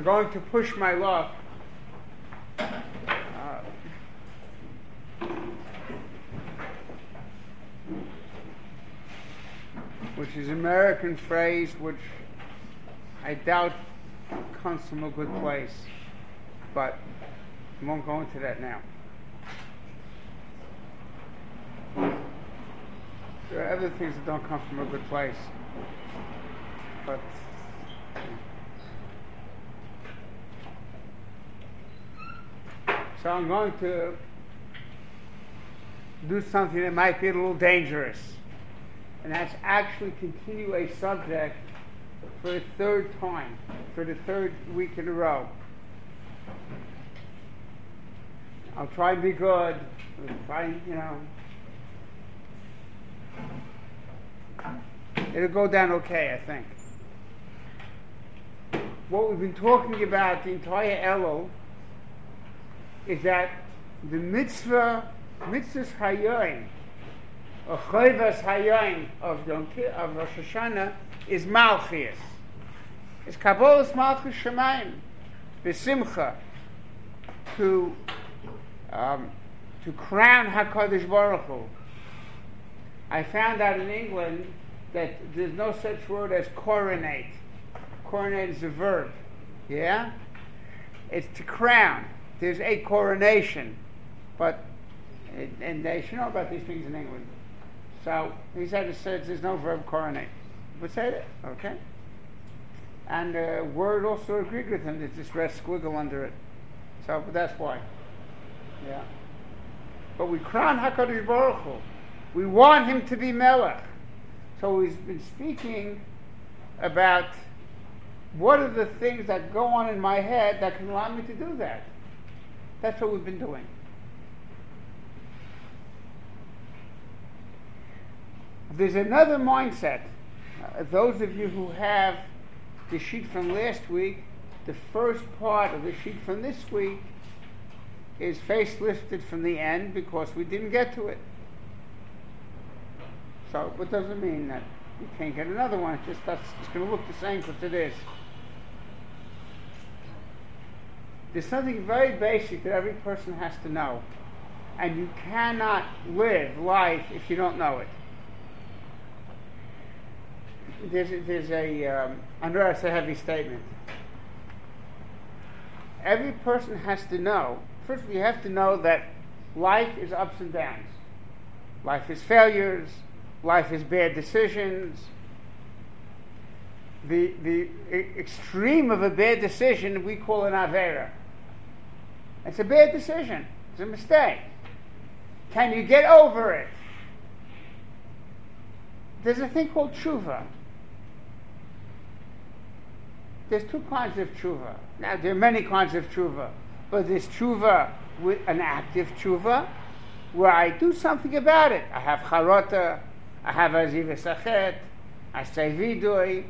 I'm going to push my luck. Uh, which is an American phrase which I doubt comes from a good place, but I won't go into that now. There are other things that don't come from a good place, but so I'm going to do something that might be a little dangerous, and that's actually continue a subject for the third time, for the third week in a row. I'll try and be good. I'll try, you know. It'll go down okay, I think. What we've been talking about the entire Elul is that the mitzvah, mitzvahs hayoim, or chayvas hayoim of of Rosh Hashanah is Malchus. It's Kabbalah's Malchus Shemaim, Besimcha, to um, to crown Hakadosh Baruch Hu. I found out in England that there's no such word as coronate. Coronate is a verb. Yeah, it's to crown. There's a coronation, but and they should know about these things in England. So he said it says there's no verb coronate. But say it, okay? And uh, Word also agreed with him. There's this red squiggle under it. So, that's why. Yeah. But we crown Hakadosh Baruch Hu. We want him to be Melech. So he's been speaking about what are the things that go on in my head that can allow me to do that. That's what we've been doing. There's another mindset. Uh, those of you who have the sheet from last week, the first part of the sheet from this week is face lifted from the end because we didn't get to it. So what doesn't mean that you can't get another one. It's just that's it's going to look the same because it is. There's something very basic that every person has to know, and you cannot live life if you don't know it. There's a, there's a um, under it's a heavy statement. Every person has to know. First, you have to know that life is ups and downs. Life is failures. Life is bad decisions. The, the extreme of a bad decision we call an avera. It's a bad decision. It's a mistake. Can you get over it? There's a thing called tshuva. There's two kinds of tshuva. Now, there are many kinds of tshuva, but there's tshuva with an active tshuva, where I do something about it. I have charota, I have aziv sachet, I say vidui.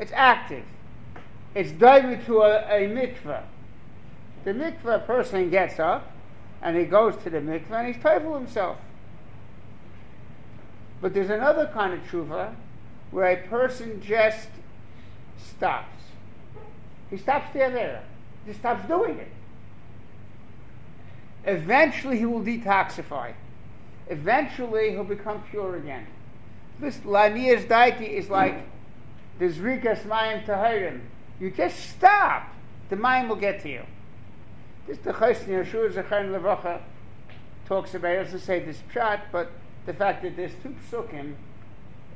It's active. It's diving to a, a mikveh. The mikveh person gets up and he goes to the mikveh and he's toivel himself. But there's another kind of tshuva where a person just stops. He stops there, Avera. He stops doing it. Eventually he will detoxify. Eventually he'll become pure again. This Laniyas Daiti is like the Zrikas Mayim Tahirim. You just stop. The Mayim will get to you. Mr. Chesney Ashur Zechain Levacha talks about, he doesn't say this pshat, but the fact that there's two psukim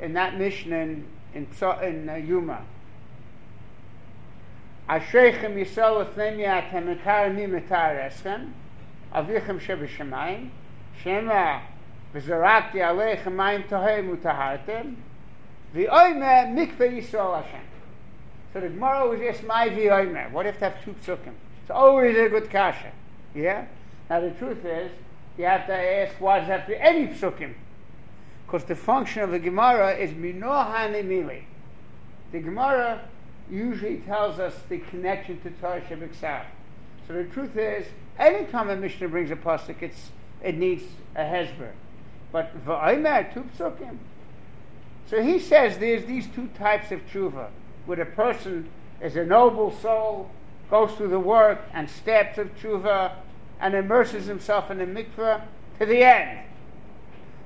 in that Mishnah in, in, in uh, Yuma. Ashreichem Yisrael Ethnei Miatem Etar Mi Metar Eschem Avichem Shebeshemayim Shema V'zarakti Aleichem Mayim Tohei Mutahartem V'oime Mikveh Yisrael Hashem. So the Gemara was just my v'oime. What if they have two psukim? It's always a good kasha. Yeah? Now the truth is, you have to ask, why does it have to be any psukim? Because the function of the Gemara is minoha nemili. The Gemara usually tells us the connection to Torah Shabbat So the truth is, anytime a Mishnah brings a pasuk, it's it needs a hezber. But v'aymer two psukim. So he says there's these two types of tshuva, where a person is a noble soul, goes through the work and steps of tshuva and immerses himself in the mikveh to the end.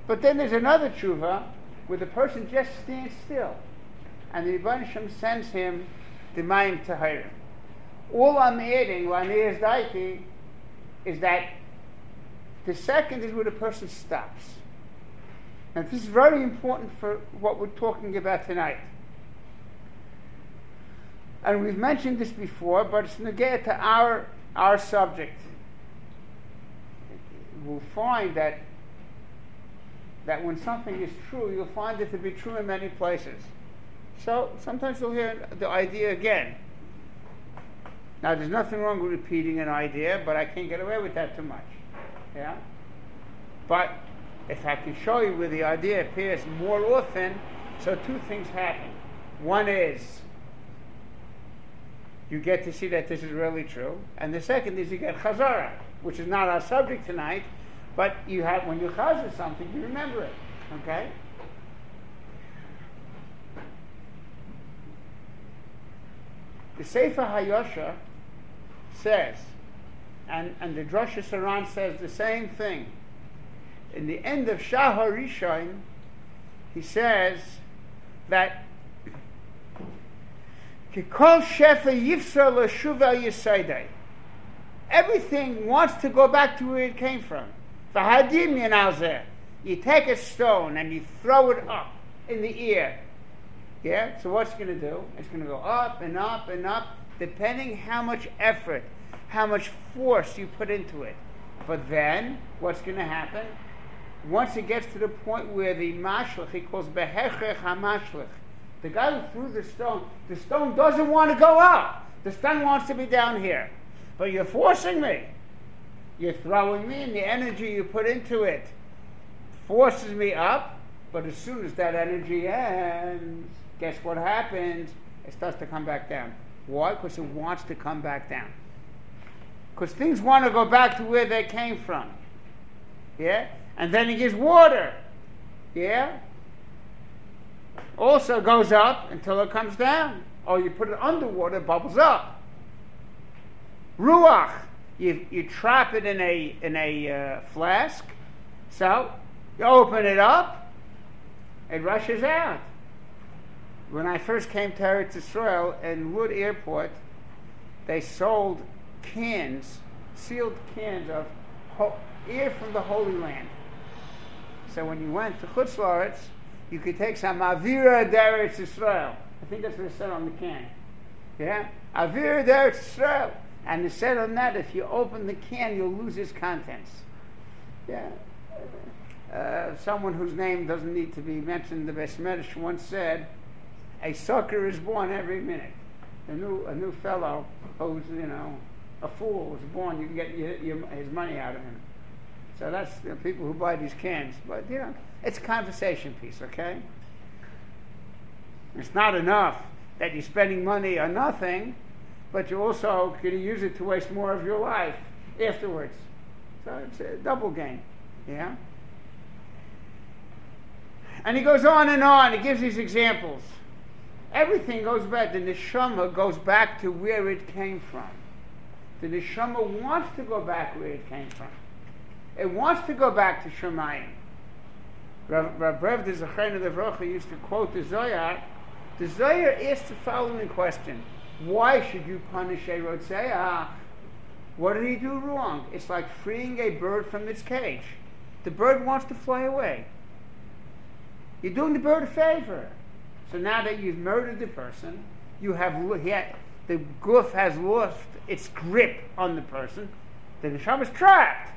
But then there's another tshuva where the person just stands still and the Rebbeinu sends him the Mayim Tahirim. All I'm adding, Laniyas Daiki, is that the second is where the person stops. And this is very important for what we're talking about tonight. And we've mentioned this before, but it's negated to our, our subject. We'll find that, that when something is true, you'll find it to be true in many places. So sometimes you'll hear the idea again. Now, there's nothing wrong with repeating an idea, but I can't get away with that too much. Yeah? But if I can show you where the idea appears more often, so two things happen. One is you get to see that this is really true, and the second is you get chazara, which is not our subject tonight, but you have when you chazar something, you remember it. Okay? The Sefer Hayosha says, and, and the Drosha Saran says the same thing. In the end of Shahar he says that Kikol Shefa Yifsar Yisaidai. Everything wants to go back to where it came from. Vahadim Yanalzeh. You take a stone and you throw it up in the air. Yeah? So what's it going to do? It's going to go up and up and up, depending how much effort how much force you put into it. But then, what's going to happen? Once it gets to the point where the mashlich, he calls behechech hamashlich, the guy who threw the stone, the stone doesn't want to go up. The stone wants to be down here. But you're forcing me. You're throwing me, and the energy you put into it forces me up. But as soon as that energy ends, guess what happens? It starts to come back down. Why? Because it wants to come back down because things want to go back to where they came from. Yeah? And then he gives water. Yeah? Also goes up until it comes down. Or you put it underwater, it bubbles up. Ruach, you, you trap it in a, in a uh, flask. So you open it up, it rushes out. When I first came to Eretz Israel in Lod Airport, they sold cans, sealed cans of ho- air from the Holy Land. So when you went to Chutz you could take some Avira Deretz Israel. I think that's what it said on the can. Yeah? Avira Deretz Israel. And it said on that, if you open the can, you'll lose its contents. Yeah. Uh, someone whose name doesn't need to be mentioned, the Beis Medrash once said, a sucker is born every minute. A new, a new fellow who's, you know, a fool was born, you can get your, your, his money out of him. So that's the people who buy these cans. But, you know, it's a conversation piece, okay? It's not enough that you're spending money on nothing, but you're also going to use it to waste more of your life afterwards. So it's a double game, yeah? And he goes on and on. He gives these examples. Everything goes back. The neshama goes back to where it came from. The neshama wants to go back where it came from. It wants to go back to Shemayim. Rav Rev the Rocha used to quote the Zohar. The Zohar asked the following question: Why should you punish a Rotzeah? What did he do wrong? It's like freeing a bird from its cage. The bird wants to fly away. You're doing the bird a favor. So now that you've murdered the person, you have yet the goof has lost its grip on the person, the neshama is trapped.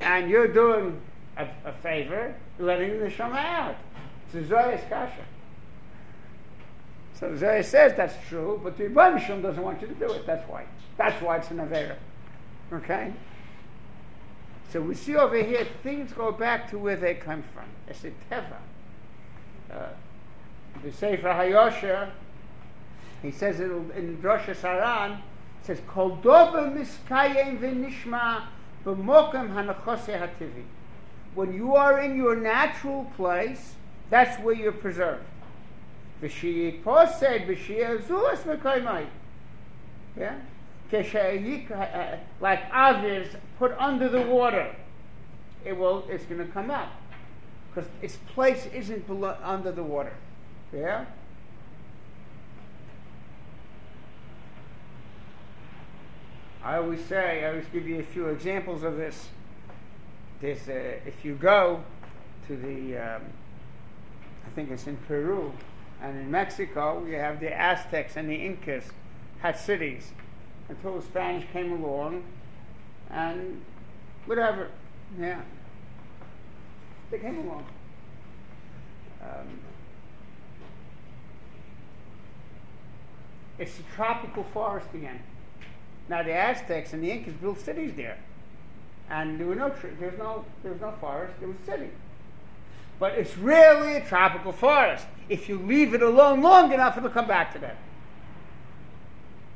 And you're doing a, a favor, letting the neshama out. It's a Zoyas Kasha. So Zoya says that's true, but the Rebbeinu doesn't want you to do it. That's why. That's why it's an Avera. Okay? So we see over here things go back to where they come from. It's a Teva. Uh, the Sefer Hayosha he says it in Drosha Saran, it says, Kol dova miskayem v'nishma. When you are in your natural place, that's where you're preserved. Yeah? Keshayik, uh, like avirs put under the water, it will, it's going to come up. Because its place isn't below, under the water. Yeah? I always say, I always give you a few examples of this. There's, uh, if you go to the, um, I think it's in Peru and in Mexico, you have the Aztecs and the Incas had cities until the Spanish came along and whatever, yeah, they came along. Um, it's a tropical forest again. Now the Aztecs and the Incas built cities there, and there were no trees. There's no there's no forest. There was a city, but it's really a tropical forest. If you leave it alone long enough, it'll come back to that.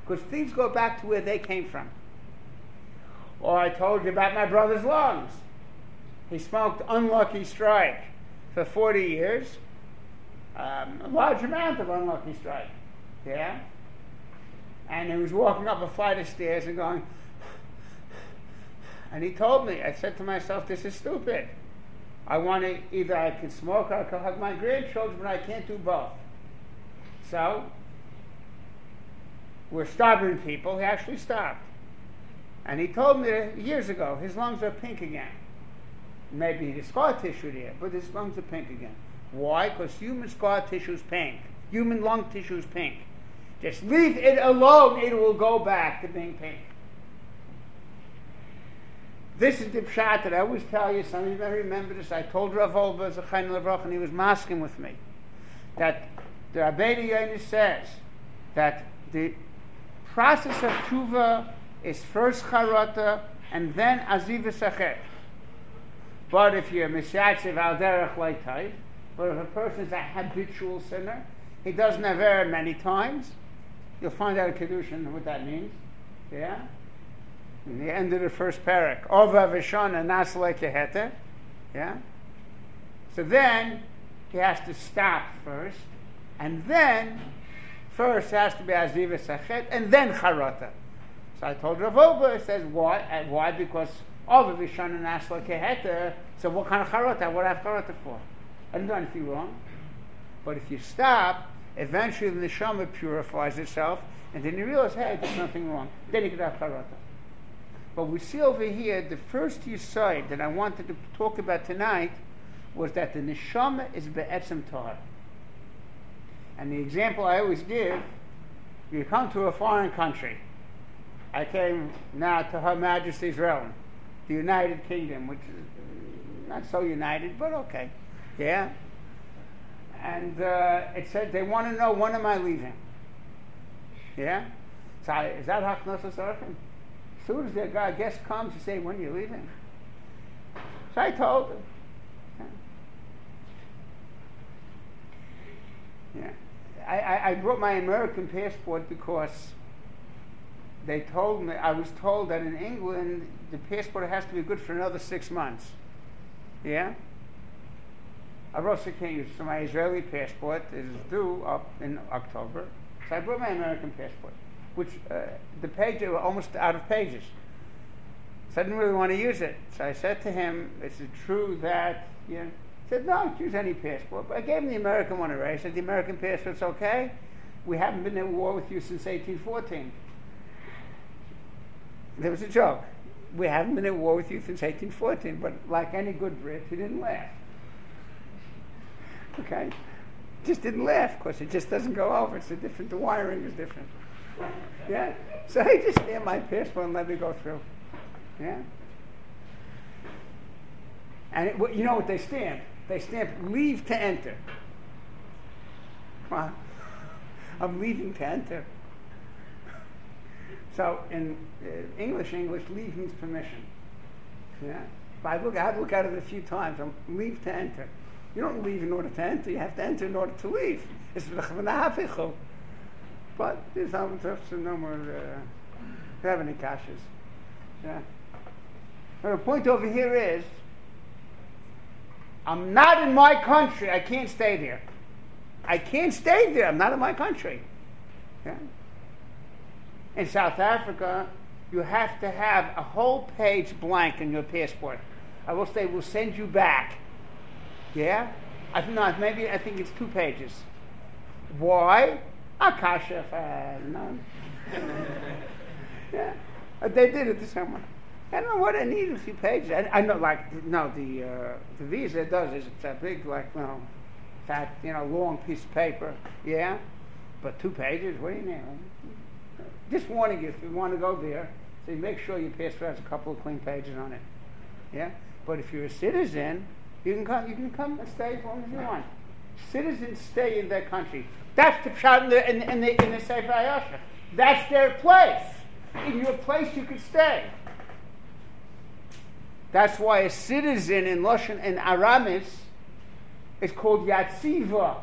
Because things go back to where they came from. Or I told you about my brother's lungs. He smoked Unlucky Strike for 40 years. Um, a large amount of Unlucky Strike. Yeah? And he was walking up a flight of stairs and going, and he told me, I said to myself, this is stupid. I want to, either I can smoke or I can hug my grandchildren, but I can't do both. So, we're stubborn people. He actually stopped. And he told me years ago, his lungs are pink again. Maybe the scar tissue there, but his lungs are pink again. Why? Because human scar tissue is pink. Human lung tissue is pink. Just leave it alone, it will go back to being pink. This is the pshat that I always tell you. Some of you may remember this. I told Rav Levrach, and he was masking with me that the Rabbeinu Yonis says that the process of tshuva is first charata and then aziva sachet. But if you're misyatziv al derech leitai, but if a person is a habitual sinner, he doesn't have error many times, You'll find out in Kedushin what that means. Yeah? In the end of the first parak. Ova v'shana nasle. Yeah? So then, he has to stop first, and then, first has to be aziva sachet, and then charata. So I told Rav Oba, it says, why? And why? Because Ova v'shana nasle kehete, so what kind of charata? What I have charata for? I didn't do anything wrong. But if you stop, Eventually, the neshama purifies itself, and then you realize, hey, there's nothing wrong. Then you get out charata. But we see over here the first side that I wanted to talk about tonight was that the neshama is be'etzem tahar. And the example I always give, you come to a foreign country. I came now to Her Majesty's realm, the United Kingdom, which is not so united, but okay. Yeah? And uh, it said they want to know when am I leaving. Yeah? So I, is that Haknasa Sarfim? As soon as the guy, guest comes, you say, when are you leaving? So I told them. Yeah. yeah. I, I brought my American passport because they told me, I was told that in England, the passport has to be good for another six months. Yeah? I wrote king, so my Israeli passport is due up in October. So I brought my American passport, which uh, the page were almost out of pages. So I didn't really want to use it. So I said to him, "Is it true that you?" Know? He said, "No, use any passport." But I gave him the American one already. I said, "The American passport's okay. We haven't been at war with you since 1814." There was a joke. We haven't been at war with you since 1814. But like any good Brit, he didn't laugh. Okay? Just didn't laugh because it just doesn't go over. It's a different, the wiring is different. Yeah? So he just stamped my passport and let me go through. Yeah? And it, you know what they stamp? They stamp leave to enter. Come on. I'm leaving to enter. So in uh, English, English, leave means permission. Yeah? But I look, I look at it a few times. I'm leave to enter. You don't leave in order to enter, you have to enter in order to leave. It's But there's no more uh, have any kashas. Yeah. The point over here is I'm not in my country, I can't stay there. I can't stay there. I'm not in my country. Yeah? In South Africa, you have to have a whole page blank in your passport. I will say we'll send you back. Yeah? I think not. Maybe I think it's two pages. Why? Akasha, uh, no. yeah, they did it the same way. I don't know what I need a few pages. I, I know, like, no, the uh, the visa does is it's a big, like, you know, fat, you know, long piece of paper. Yeah, but two pages. What do you need? Just warning you if you want to go there, so you make sure your passport has a couple of clean pages on it. Yeah, but if you're a citizen, you can come. You can come and stay as long as you want. Citizens stay in their country. That's the shot in the in, in the in the Sefer Yasha. That's their place. In your place, you can stay. That's why a citizen in Lashon and Aramis is called Yatziva.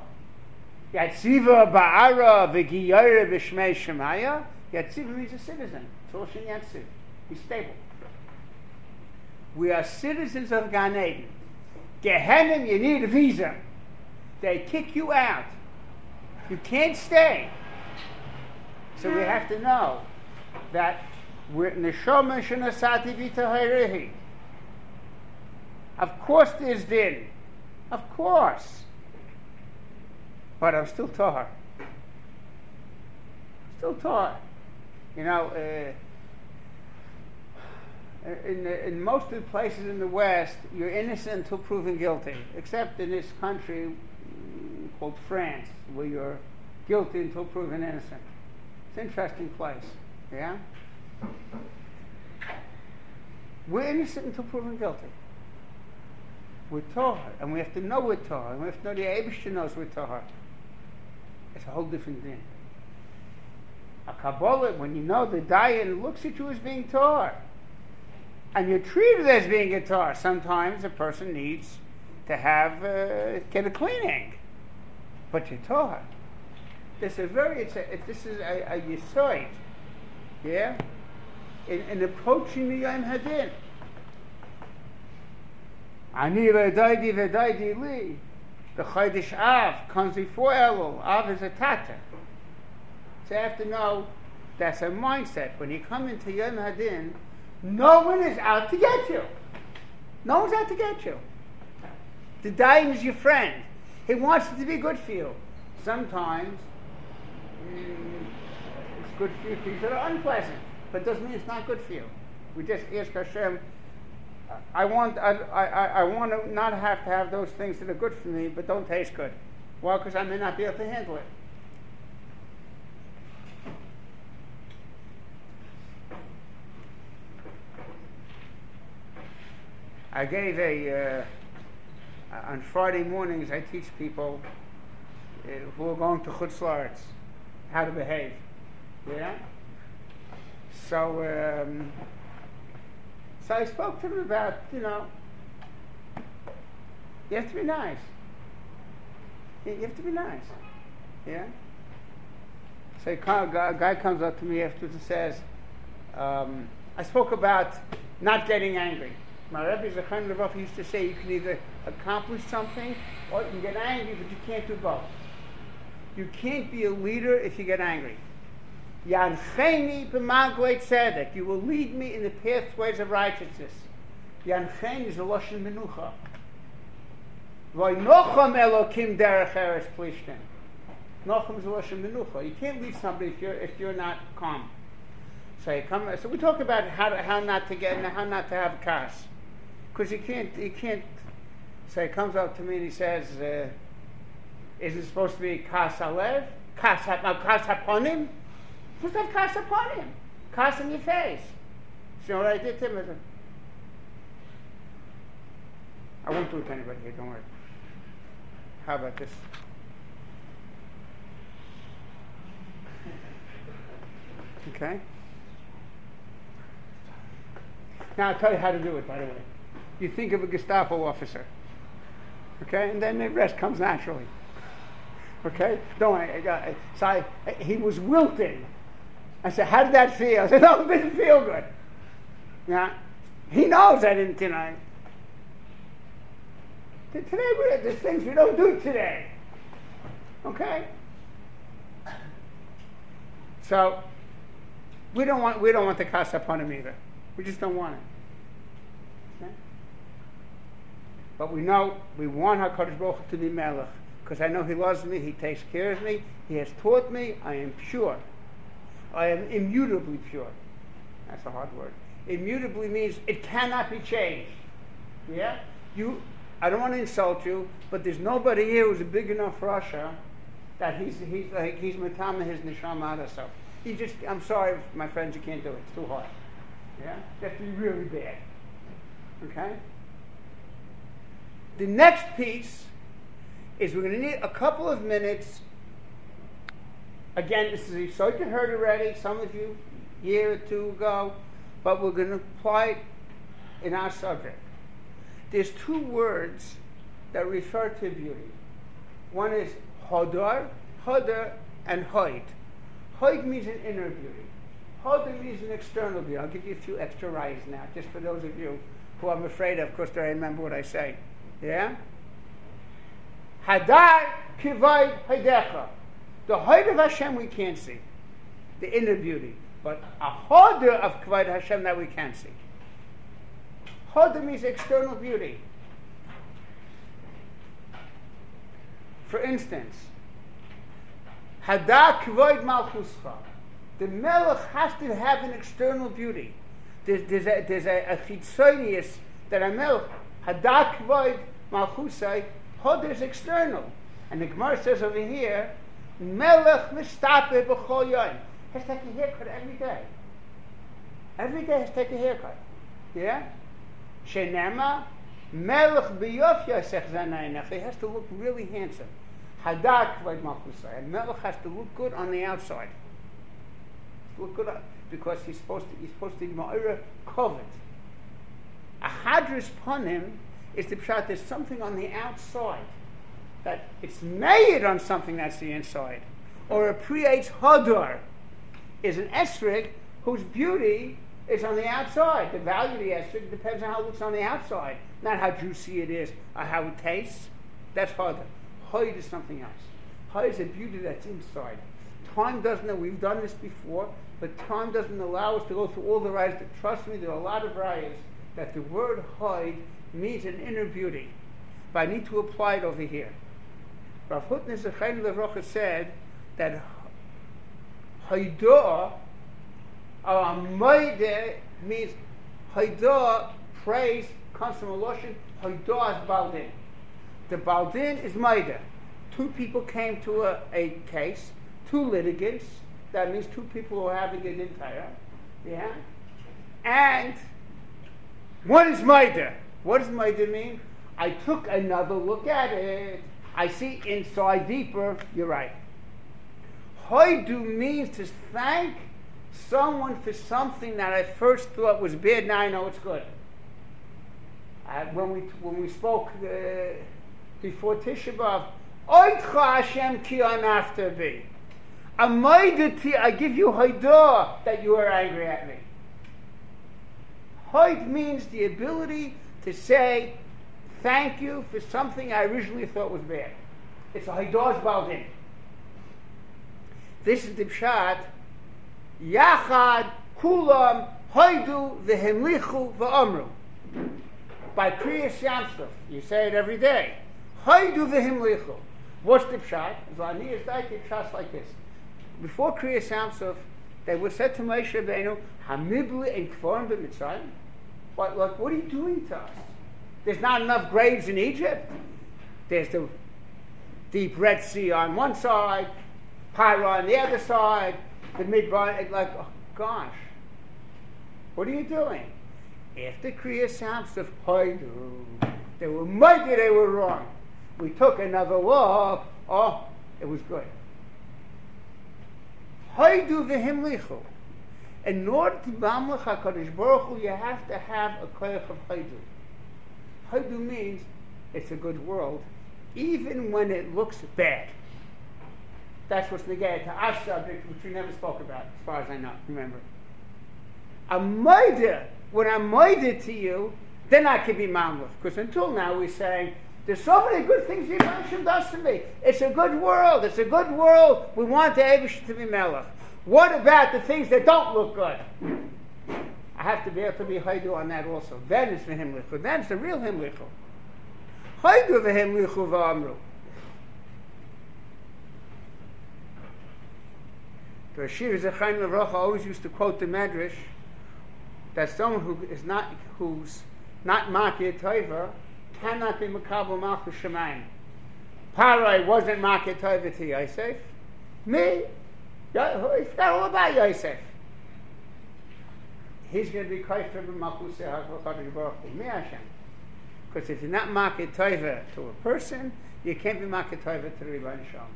Yatziva ba'ara v'giyare v'shmei shemaya. Yatziva means a citizen. It's Lashon Yatziv. He's stable. We are citizens of Gan Eden. Gehenim, you need a visa. They kick you out. You can't stay. So we have to know that we're neshama shenasati v'tahayrehi. Of course there's din. Of course. But I'm still tahar. Still tahar. You know, uh, in, the, in most of the places in the West, you're innocent until proven guilty, except in this country mm, called France, where you're guilty until proven innocent. It's an interesting place. Yeah? We're innocent until proven guilty. We're Torah, and we have to know we're Torah, and we have to know the Abishah knows we're Torah. It's a whole different thing. A Kabbalah, when you know the Dayan looks at you as being Torah, and you're treated as being a sometimes a person needs to have, uh, get a cleaning. But you're Torah. This is very, it's a, this is a, a yisoid, yeah? In, in approaching the Yom Hadin. Ani v'daydi v'daydi li. The Chodesh Av comes before Elul. Av is a tata. So you have to know that's a mindset. When you come into Yom Hadin, no one is out to get you. No one's out to get you. The Daim is your friend. He wants it to be good for you. Sometimes mm, it's good for you things that are unpleasant, but doesn't mean it's not good for you. We just ask Hashem I want, I, I, I want to not have to have those things that are good for me, but don't taste good. Well, because I may not be able to handle it. I gave a, uh, on Friday mornings, I teach people uh, who are going to Chutz how to behave. Yeah? So, um, so I spoke to them about, you know, you have to be nice. You have to be nice. Yeah? So a guy comes up to me afterwards and says, um, I spoke about not getting angry. My Rebbe Zechon Levov used to say you can either accomplish something or you can get angry, but you can't do both. You can't be a leader if you get angry. Yancheni b'magwei tzedek. You will lead me in the pathways of righteousness. Yancheni is a lashon menucha. V'nocham elokim derech eres plishtim. Nocham is a lashon menucha. You can't lead somebody if you're if you're not calm. So come. So we talk about how how not to get how not to have kas, because you can't you can't. So he comes up to me and he says, uh, "Is it supposed to be kas alev, kas kas haponim?" Put that curse upon him. Curse in your face. So you know what I did to him? I won't do it to anybody here, don't worry. How about this? Okay? Now I'll tell you how to do it, by the way. You think of a Gestapo officer. Okay? And then the rest comes naturally. Okay? Don't worry. So I, he was wilting. I said, how did that feel? I said, no, oh, it didn't feel good. Yeah. He knows I didn't, know. Today, there's things we don't do today. Okay? So we don't want we don't want the kasa upon him either. We just don't want it. Okay? But we know we want Hakadosh Baruch Hu to be Melech because I know He loves me. He takes care of me. He has taught me. I am pure. I am immutably pure. That's a hard word. Immutably means it cannot be changed. Yeah? You I don't want to insult you, but there's nobody here who's a big enough Russia that he's he's like he's matama his neshama so. He just I'm sorry, my friends, you can't do it. It's too hard. Yeah? You have to be really bad. Okay? The next piece is we're going to need a couple of minutes. Again, this is a so you heard already, some of you a year or two ago, but we're going to apply it in our subject. There's two words that refer to beauty. One is hodar, hodar, and hoid. Hoid means an inner beauty. Hodar means an external beauty. I'll give you a few extra rights now, just for those of you who I'm afraid of, because they remember what I say. Yeah? Hadar kivay haidecha. The height of Hashem we can't see, the inner beauty, but a hodar of kivay Hashem that we can see. Hodar means external beauty. For instance, Hadar kivay malchuscha. The melech has to have an external beauty. There's, there's a, there's a, a that a melech Hadak void malchusai, hod is external. And the Gemara says over here, melech mistape b'chol yoyim. Has to take a haircut every day. Every day has to take a haircut. Yeah? Shenema, melech b'yof yosech zanayinach. He has to look really handsome. Hadak void malchusai. And melech has to look good on the outside. Look good because he's supposed to, he's supposed to be ma'ira covet. A hadris him is the pshat there's something on the outside that it's made on something that's the inside. Or a priates hadar is an esrig whose beauty is on the outside. The value of the esrig depends on how it looks on the outside, not how juicy it is or how it tastes. That's hadar. Hoid is something else. Hoid is a beauty that's inside. Time doesn't know, we've done this before, but time doesn't allow us to go through all the rights. Trust me, there are a lot of rights that the word hoid means an inner beauty. But I need to apply it over here. Rav Hutner Levrocha said that hoidah, or moide, means hoidah, praise, comes from a lotion, hoidah is baldin. The baldin is moide. Two people came to a, a case, two litigants, that means two people who are having an entire, yeah? And what is Maida? What does Maida mean? I took another look at it. I see inside deeper. You're right. Hoidu means to thank someone for something that I first thought was bad. Now I know it's good. Uh, when we when we spoke uh, before Tisha B'av, Oitcha Hashem ki after be. I give you hoidah that you are angry at me. Hoid means the ability to say thank you for something I originally thought was bad. It's a Haidos Baldin. This is the Pshat. Yachad Kulam Hoidu V'Hemlichu V'Omru. By Kriyas Yamsuf. You say it every day. Hoidu V'Hemlichu. What's the Pshat? Zani is like the like this. Before Kriyas Yamsuf, they were said to Moshe Rabbeinu, Hamibli and Kforim b'Mitzrayim. What, what, what are you doing to us? There's not enough graves in Egypt. There's the deep Red Sea on one side, Pyra on the other side, the Midbar, like, oh, gosh, what are you doing? After Kriya Samps of Hoidu, they were mighty, they were wrong. We took another look, oh, it was good. Hoidu v'himlichu. In order to Bamlech HaKadosh Baruch Hu, you have to have a koyach of Haidu. Haidu means it's a good world, even when it looks bad. That's what's negated to our subject, which we never spoke about, as far as I know, remember. A maida, when I'm maida to you, then I can be mamlech. Because until now we're saying, There's so many good things the Hashem does to me. It's a good world. It's a good world. We want the Abish to be Melech. What about the things that don't look good? I have to be able to be Haidu on that also. That is the Himlichu. That's the real Himlichu. Haidu the Himlichu v'amru. The Ashir Zechaim Levracha always used to quote the Medrash that someone who is not who's not Makir Toiva cannot be Makabal Malchus Shemayim. Parai wasn't Makir Toiva to Yosef. Me, All about Yosef. He's going to be Kaifer b'Malchus HaKadosh Baruch Hu. Me Hashem. Because if you're not Makir Toiva to a person, you can't be Makir Toiva to the Rebbeinu Shalom.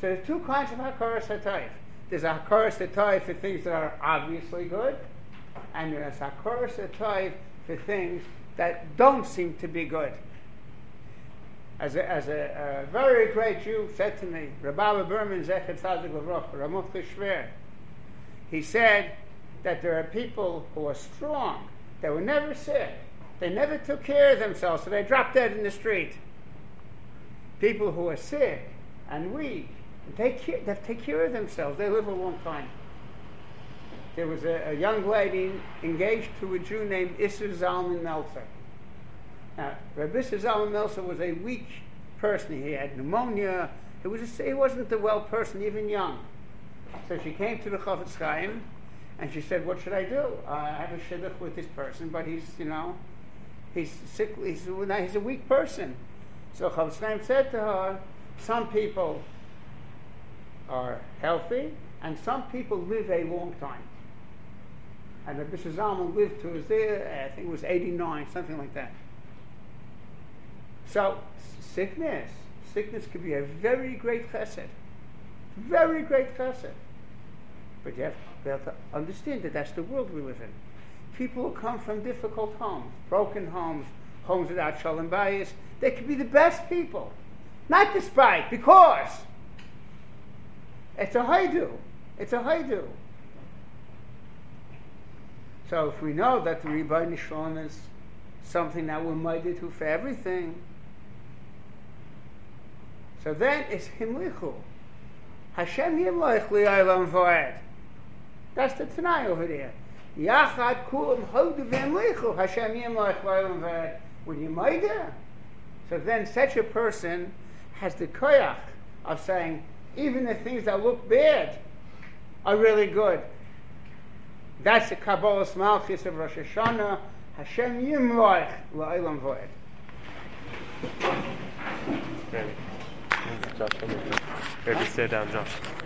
So there's two kinds of Hakaras HaToiv. There's a Hakaras HaToiv for things that are obviously good, and there's a Hakaras HaToiv for things that don't seem to be good. As a, as a, a very great Jew said to me, Rabbi Berman Zechet Tzadik Lavroch, Ramot Kishver, he said that there are people who are strong, they were never sick, they never took care of themselves, so they dropped dead in the street. People who are sick and weak, they take care, they take care of themselves, they live a long time. There was a, a young lady engaged to a Jew named Isser Zalman Meltzer. Now, Rabbi Zalman Meltzer was a weak person. He had pneumonia. He, was a, he wasn't a well person, even young. So she came to the Chofetz Chaim, and she said, "What should I do? I have a shidduch with this person, but he's, you know, he's sick. He's, he's a weak person." So Chofetz Chaim said to her, "Some people are healthy, and some people live a long time." And Rabbi Zalman lived to his I think it was 89, something like that. So, sickness, sickness could be a very great chesed. Very great chesed. But you have to able to understand that that's the world we live in. People who come from difficult homes, broken homes, homes without shalom bias, they could be the best people. Not despite, because. It's a haidu. It's a haidu. So if we know that the Rebbeinu Shalom is something that we're mighty to for everything, so then it's Himlichu. Hashem Yimloich Li'olam Voed. That's the Tanai over there. Yachad Kulam Hodu V'Himlichu Hashem Yimloich Li'olam Voed. When you mighty, so then such a person has the koyach of saying, even the things that look bad are really good. That's the Kabbalah Malchus of Rosh Hashanah. Hashem Yimloich La'ilam Voed. Gracias. Felicidade, Josh.